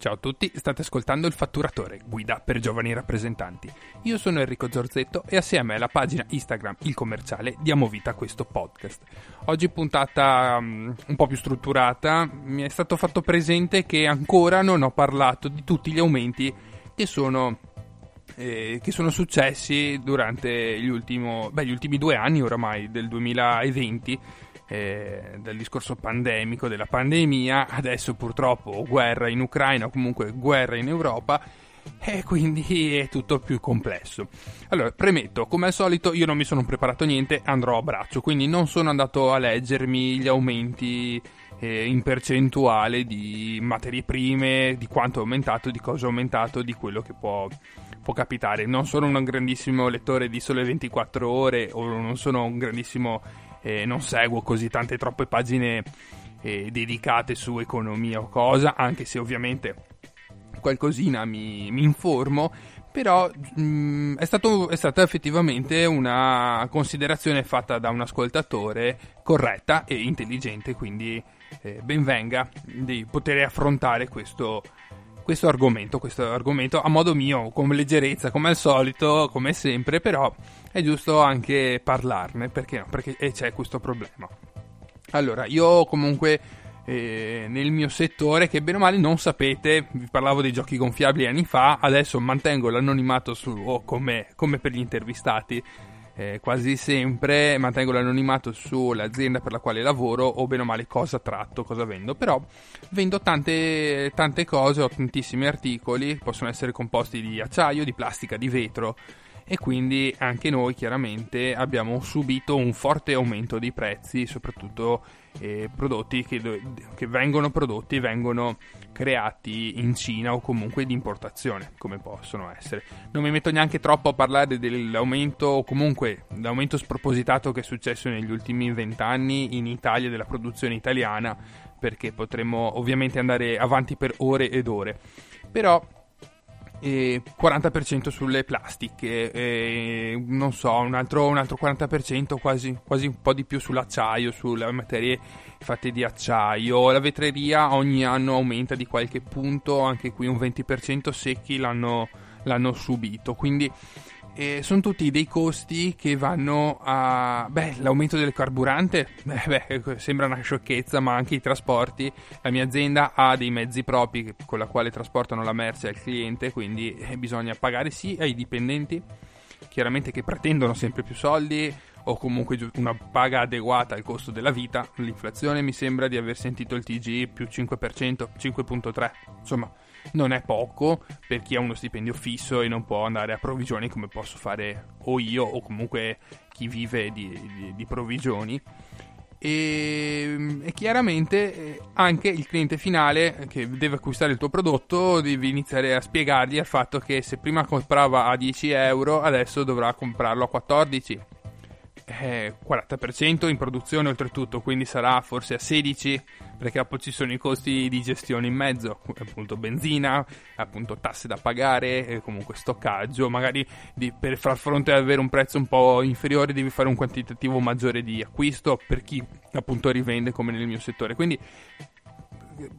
Ciao a tutti, state ascoltando il Fatturatore, guida per giovani rappresentanti. Io sono Enrico Zorzetto e assieme alla pagina Instagram Il Commerciale diamo vita a questo podcast. Oggi puntata um, un po' più strutturata, mi è stato fatto presente che ancora non ho parlato di tutti gli aumenti che sono, eh, che sono successi durante gli, ultimo, beh, gli ultimi due anni oramai del 2020 eh, del discorso pandemico, della pandemia, adesso purtroppo guerra in Ucraina o comunque guerra in Europa e quindi è tutto più complesso. Allora, premetto, come al solito io non mi sono preparato niente, andrò a braccio, quindi non sono andato a leggermi gli aumenti eh, in percentuale di materie prime, di quanto è aumentato, di cosa è aumentato, di quello che può, può capitare. Non sono un grandissimo lettore di sole 24 ore o non sono un grandissimo eh, non seguo così tante troppe pagine eh, dedicate su economia o cosa, anche se ovviamente qualcosina mi, mi informo, però mh, mm, è, stato, è, stata effettivamente una considerazione fatta da un ascoltatore corretta e intelligente, quindi eh, ben venga di poter affrontare questo, questo argomento, questo argomento a modo mio, con leggerezza, come al solito, come sempre, però è giusto anche parlarne, perché no? Perché c'è questo problema. Allora, io comunque eh, nel mio settore, che bene o male non sapete, vi parlavo dei giochi gonfiabili anni fa, adesso mantengo l'anonimato su, oh, come, come per gli intervistati, eh, quasi sempre mantengo l'anonimato sull'azienda per la quale lavoro o bene o male cosa tratto, cosa vendo, però vendo tante, tante cose, ho tantissimi articoli, possono essere composti di acciaio, di plastica, di vetro e quindi anche noi chiaramente abbiamo subito un forte aumento dei prezzi, soprattutto eh, prodotti che, che, vengono prodotti vengono creati in Cina o comunque di importazione, come possono essere. Non mi metto neanche troppo a parlare dell'aumento o comunque l'aumento spropositato che è successo negli ultimi vent'anni in Italia della produzione italiana, perché potremmo ovviamente andare avanti per ore ed ore. Però e 40% sulle plastiche, e, non so, un altro, un altro 40%, quasi, quasi, un po' di più sull'acciaio, sulle materie fatte di acciaio. La vetreria ogni anno aumenta di qualche punto, anche qui un 20% secchi l'hanno, l'hanno subito. Quindi e sono tutti dei costi che vanno a... Beh, l'aumento del carburante, beh, beh, sembra una sciocchezza, ma anche i trasporti. La mia azienda ha dei mezzi propri con la quale trasportano la merce al cliente, quindi eh, bisogna pagare sì ai dipendenti, chiaramente che pretendono sempre più soldi o comunque una paga adeguata al costo della vita. L'inflazione mi sembra di aver sentito il TG più 5%, 5.3%, insomma non è poco per chi ha uno stipendio fisso e non può andare a provvigioni come posso fare o io o comunque chi vive di, di, di provvigioni. E, e, chiaramente eh, anche il cliente finale che deve acquistare il tuo prodotto devi iniziare a spiegargli il fatto che se prima comprava a 10 euro adesso dovrà comprarlo a 14 eh, 40% in produzione oltretutto, quindi sarà forse a 16 perché poi ci sono i costi di gestione in mezzo, appunto benzina, appunto tasse da pagare, comunque stoccaggio, magari di, per far fronte ad avere un prezzo un po' inferiore devi fare un quantitativo maggiore di acquisto per chi appunto rivende come nel mio settore, quindi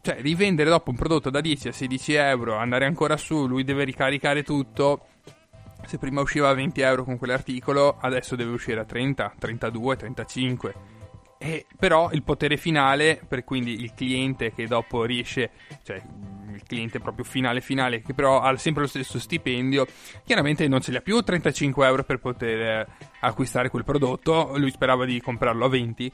cioè rivendere dopo un prodotto da 10 a 16 euro, andare ancora su, lui deve ricaricare tutto se prima usciva a 20 euro con quell'articolo, adesso deve uscire a 30, 32, 35. E però il potere finale, per quindi il cliente che dopo riesce, cioè il cliente proprio finale finale, che però ha sempre lo stesso stipendio, chiaramente non ce li ha più 35 euro per poter acquistare quel prodotto, lui sperava di comprarlo a 20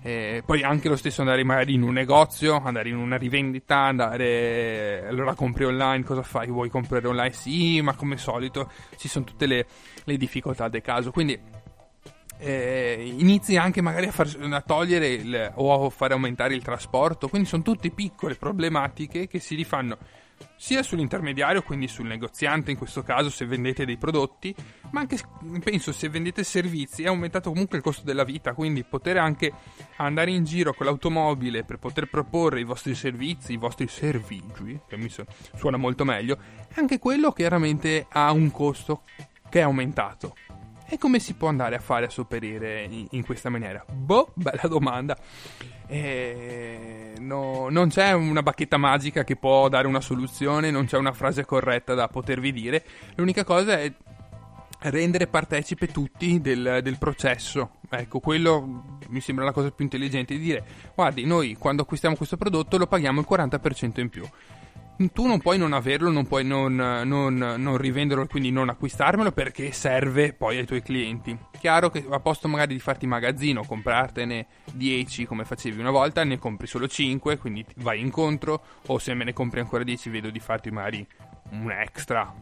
e poi anche lo stesso andare magari in un negozio, andare in una rivendita, andare allora compri online, cosa fai? Vuoi comprare online? Sì, ma come solito ci sono tutte le, le difficoltà del caso. Quindi eh, inizi anche magari a, far, a togliere il, o a fare aumentare il trasporto. Quindi sono tutte piccole problematiche che si rifanno sia sull'intermediario, quindi sul negoziante in questo caso se vendete dei prodotti, ma anche penso se vendete servizi è aumentato comunque il costo della vita, quindi poter anche andare in giro con l'automobile per poter proporre i vostri servizi, i vostri servigi, che mi suona molto meglio, anche quello chiaramente ha un costo che è aumentato. E come si può andare a fare a sopperire in, in questa maniera? Boh, bella domanda. Eh, no, non c'è una bacchetta magica che può dare una soluzione, non c'è una frase corretta da potervi dire. L'unica cosa è rendere partecipe tutti del, del, processo. Ecco, quello mi sembra la cosa più intelligente di dire, guardi, noi quando acquistiamo questo prodotto lo paghiamo il 40% in più. Tu non puoi non averlo, non puoi non, non, non rivenderlo, quindi non acquistarmelo perché serve poi ai tuoi clienti. Chiaro che a posto magari di farti magazzino, comprartene 10 come facevi una volta, ne compri solo 5, quindi vai incontro, o se me ne compri ancora 10 vedo di farti magari un extra,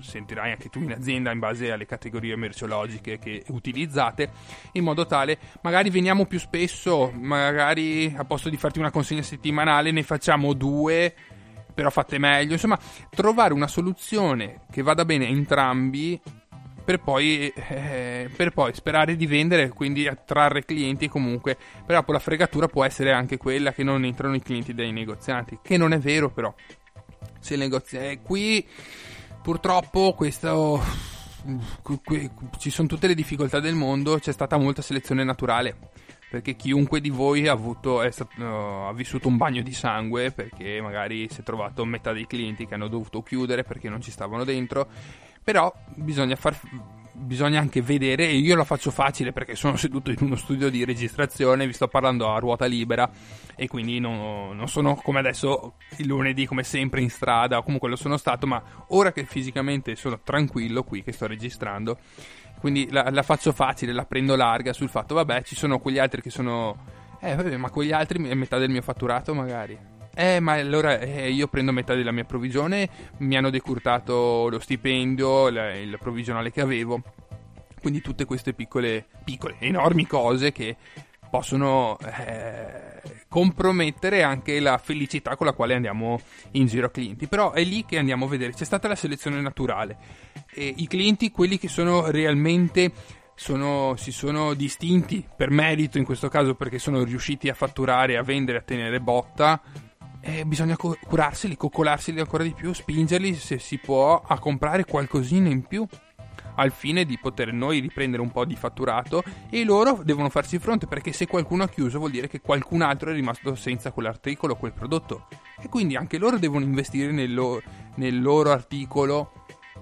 sentirai anche tu in azienda in base alle categorie merceologiche che utilizzate, in modo tale magari veniamo più spesso, magari a posto di farti una consegna settimanale ne facciamo due, però fatte meglio, insomma trovare una soluzione che vada bene a entrambi per poi, eh, per poi, sperare di vendere, quindi attrarre clienti comunque. Però la fregatura può essere anche quella che non entrano i clienti dai negozianti, che non è vero però se il negozio è qui purtroppo questo qui, qui, ci sono tutte le difficoltà del mondo c'è stata molta selezione naturale perché chiunque di voi ha, avuto, stato, uh, ha vissuto un bagno di sangue perché magari si è trovato metà dei clienti che hanno dovuto chiudere perché non ci stavano dentro. Però bisogna far bisogna anche vedere, e io la faccio facile perché sono seduto in uno studio di registrazione, vi sto parlando a ruota libera e quindi non, non sono come adesso il lunedì come sempre in strada, o comunque lo sono stato, ma ora che fisicamente sono tranquillo qui che sto registrando, quindi la, la faccio facile, la prendo larga sul fatto, vabbè, ci sono quegli altri che sono... Eh, vabbè, ma quegli altri è metà del mio fatturato magari. Eh, ma allora eh, io prendo metà della mia provvigione, mi hanno decurtato lo stipendio, la, il provvigionale che avevo. Quindi tutte queste piccole, piccole, enormi cose che possono eh, compromettere anche la felicità con la quale andiamo in giro a clienti. Però è lì che andiamo a vedere, c'è stata la selezione naturale. E I clienti, quelli che sono realmente sono, si sono distinti per merito in questo caso perché sono riusciti a fatturare, a vendere, a tenere botta eh, bisogna co- curarseli, coccolarseli ancora di più, spingerli se si può a comprare qualcosina in più al fine di poter noi riprendere un po' di fatturato e loro devono farci fronte perché se qualcuno ha chiuso vuol dire che qualcun altro è rimasto senza quell'articolo, quel prodotto. E quindi anche loro devono investire nel, lo- nel loro articolo.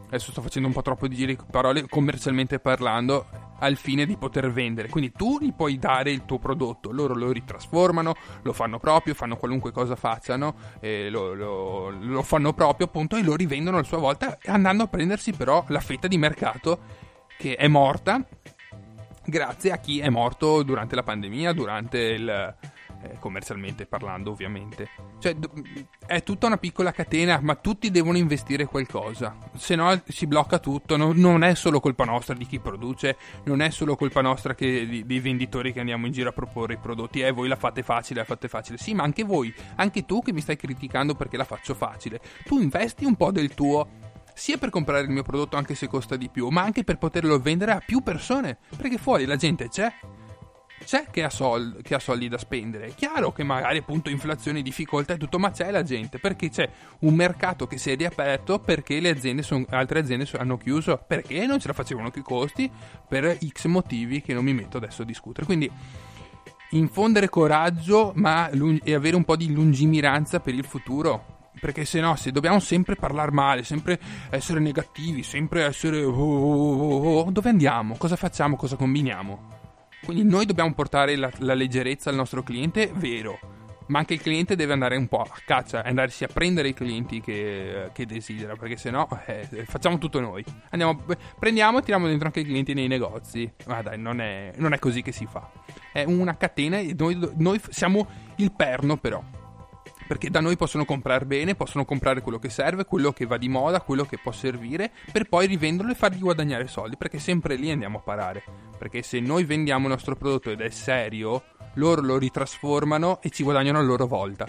Adesso sto facendo un po' troppo di giri parole commercialmente parlando al fine di poter vendere. Quindi tu gli puoi dare il tuo prodotto, loro lo ritrasformano, lo fanno proprio, fanno qualunque cosa facciano, lo, lo, lo, fanno proprio appunto e lo rivendono a sua volta andando a prendersi però la fetta di mercato che è morta grazie a chi è morto durante la pandemia, durante il, eh, commercialmente parlando ovviamente. Cioè è tutta una piccola catena, ma tutti devono investire qualcosa, se no si blocca tutto, no, non è solo colpa nostra di chi produce, non è solo colpa nostra che, di, dei venditori che andiamo in giro a proporre i prodotti, eh voi la fate facile, la fate facile, sì ma anche voi, anche tu che mi stai criticando perché la faccio facile, tu investi un po' del tuo sia per comprare il mio prodotto anche se costa di più, ma anche per poterlo vendere a più persone, perché fuori la gente c'è c'è che ha, soldi, che ha soldi da spendere. È chiaro che magari appunto inflazione, difficoltà e tutto, ma c'è la gente perché c'è un mercato che si è riaperto perché le aziende son, altre aziende hanno chiuso perché non ce la facevano che i costi per X motivi che non mi metto adesso a discutere. Quindi infondere coraggio ma e avere un po' di lungimiranza per il futuro. Perché se no, se dobbiamo sempre parlare male, sempre essere negativi, sempre essere... Oh, oh, oh, oh dove andiamo? Cosa facciamo? Cosa combiniamo? Quindi noi dobbiamo portare la, la leggerezza al nostro cliente, vero, ma anche il cliente deve andare un po' a caccia, andarsi a prendere i clienti che, che desidera, perché se no eh, facciamo tutto noi. Andiamo, prendiamo e tiriamo dentro anche i clienti nei negozi. Ma dai, non è, non è così che si fa. È una catena e noi, noi siamo il perno però perché da noi possono comprare bene, possono comprare quello che serve, quello che va di moda, quello che può servire, per poi rivenderlo e fargli guadagnare soldi, perché sempre lì andiamo a parare. Perché se noi vendiamo il nostro prodotto ed è serio, loro lo ritrasformano e ci guadagnano a loro volta.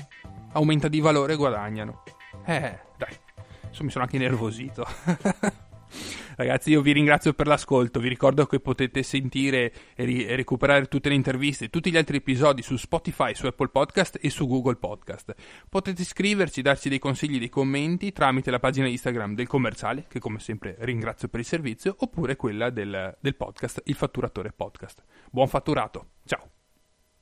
Aumenta di valore e guadagnano. Eh, dai, adesso mi sono anche nervosito. Ragazzi, io vi ringrazio per l'ascolto. Vi ricordo che potete sentire e, ri- e recuperare tutte le interviste, tutti gli altri episodi su Spotify, su Apple Podcast e su Google Podcast. Potete scriverci, darci dei consigli, dei commenti tramite la pagina Instagram del commerciale, che come sempre ringrazio per il servizio, oppure quella del, del podcast, il fatturatore podcast. Buon fatturato, ciao!